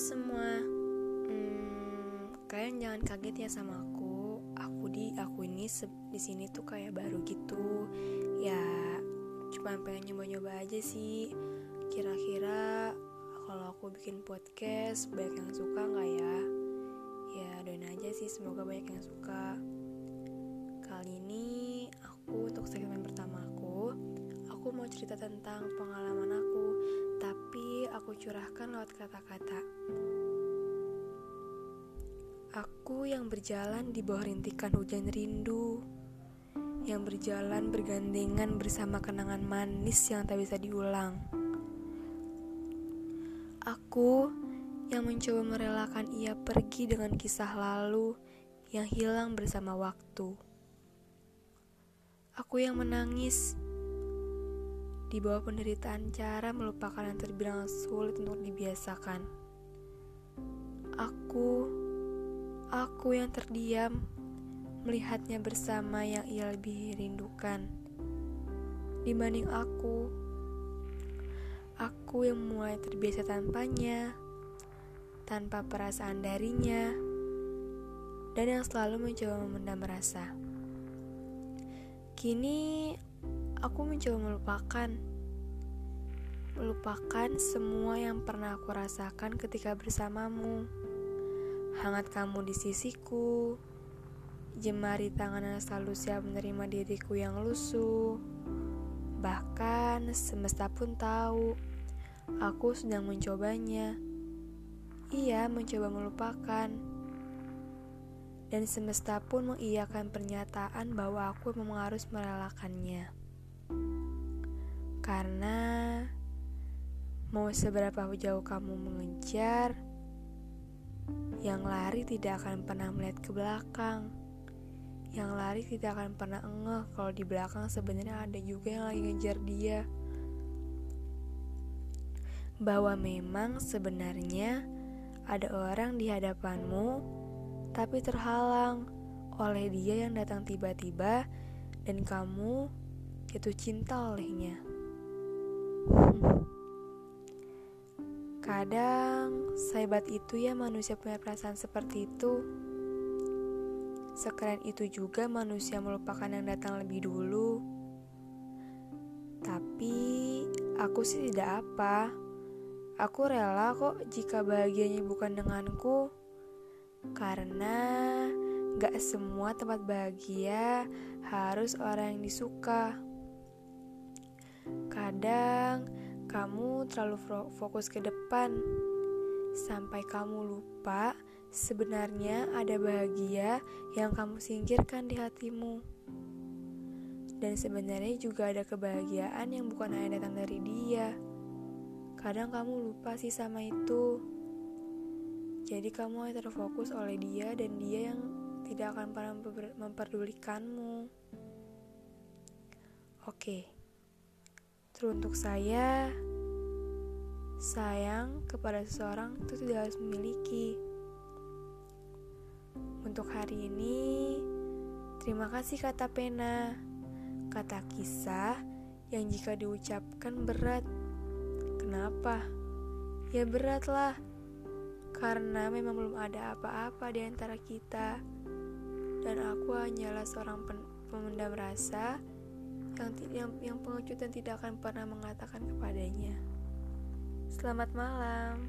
semua. Hmm, kalian jangan kaget ya sama aku. Aku di aku ini di sini tuh kayak baru gitu. Ya cuma pengen nyoba-nyoba aja sih. Kira-kira kalau aku bikin podcast banyak yang suka nggak ya? Ya doain aja sih semoga banyak yang suka. Kali ini aku untuk segmen pertama aku aku mau cerita tentang pengalaman aku curahkan lewat kata-kata. Aku yang berjalan di bawah rintikan hujan rindu Yang berjalan bergandengan bersama kenangan manis yang tak bisa diulang Aku yang mencoba merelakan ia pergi dengan kisah lalu yang hilang bersama waktu Aku yang menangis di bawah penderitaan cara melupakan yang terbilang sulit untuk dibiasakan. Aku Aku yang terdiam melihatnya bersama yang ia lebih rindukan dibanding aku. Aku yang mulai terbiasa tanpanya, tanpa perasaan darinya, dan yang selalu mencoba memendam rasa. Kini aku mencoba melupakan, melupakan semua yang pernah aku rasakan ketika bersamamu hangat kamu di sisiku, jemari tangan yang selalu siap menerima diriku yang lusuh. Bahkan semesta pun tahu aku sedang mencobanya. Ia mencoba melupakan. Dan semesta pun mengiyakan pernyataan bahwa aku memang harus merelakannya. Karena mau seberapa jauh kamu mengejar, yang lari tidak akan pernah melihat ke belakang. Yang lari tidak akan pernah engeh kalau di belakang sebenarnya ada juga yang lagi ngejar dia. Bahwa memang sebenarnya ada orang di hadapanmu tapi terhalang oleh dia yang datang tiba-tiba dan kamu jatuh cinta olehnya. Kadang sehebat itu ya manusia punya perasaan seperti itu. Sekeren itu juga manusia melupakan yang datang lebih dulu. Tapi aku sih tidak apa. Aku rela kok jika bahagianya bukan denganku. Karena gak semua tempat bahagia harus orang yang disuka. Kadang kamu terlalu fokus ke depan sampai kamu lupa sebenarnya ada bahagia yang kamu singkirkan di hatimu. Dan sebenarnya juga ada kebahagiaan yang bukan hanya datang dari dia. Kadang kamu lupa sih sama itu. Jadi kamu terfokus oleh dia dan dia yang tidak akan pernah memperdulikanmu. Oke. Okay. Teruntuk saya, sayang kepada seseorang itu tidak harus memiliki. Untuk hari ini, terima kasih kata pena, kata kisah yang jika diucapkan berat. Kenapa? Ya beratlah, karena memang belum ada apa-apa di antara kita. Dan aku hanyalah seorang pemendam rasa yang yang, yang pengecut dan tidak akan pernah mengatakan kepadanya. Selamat malam.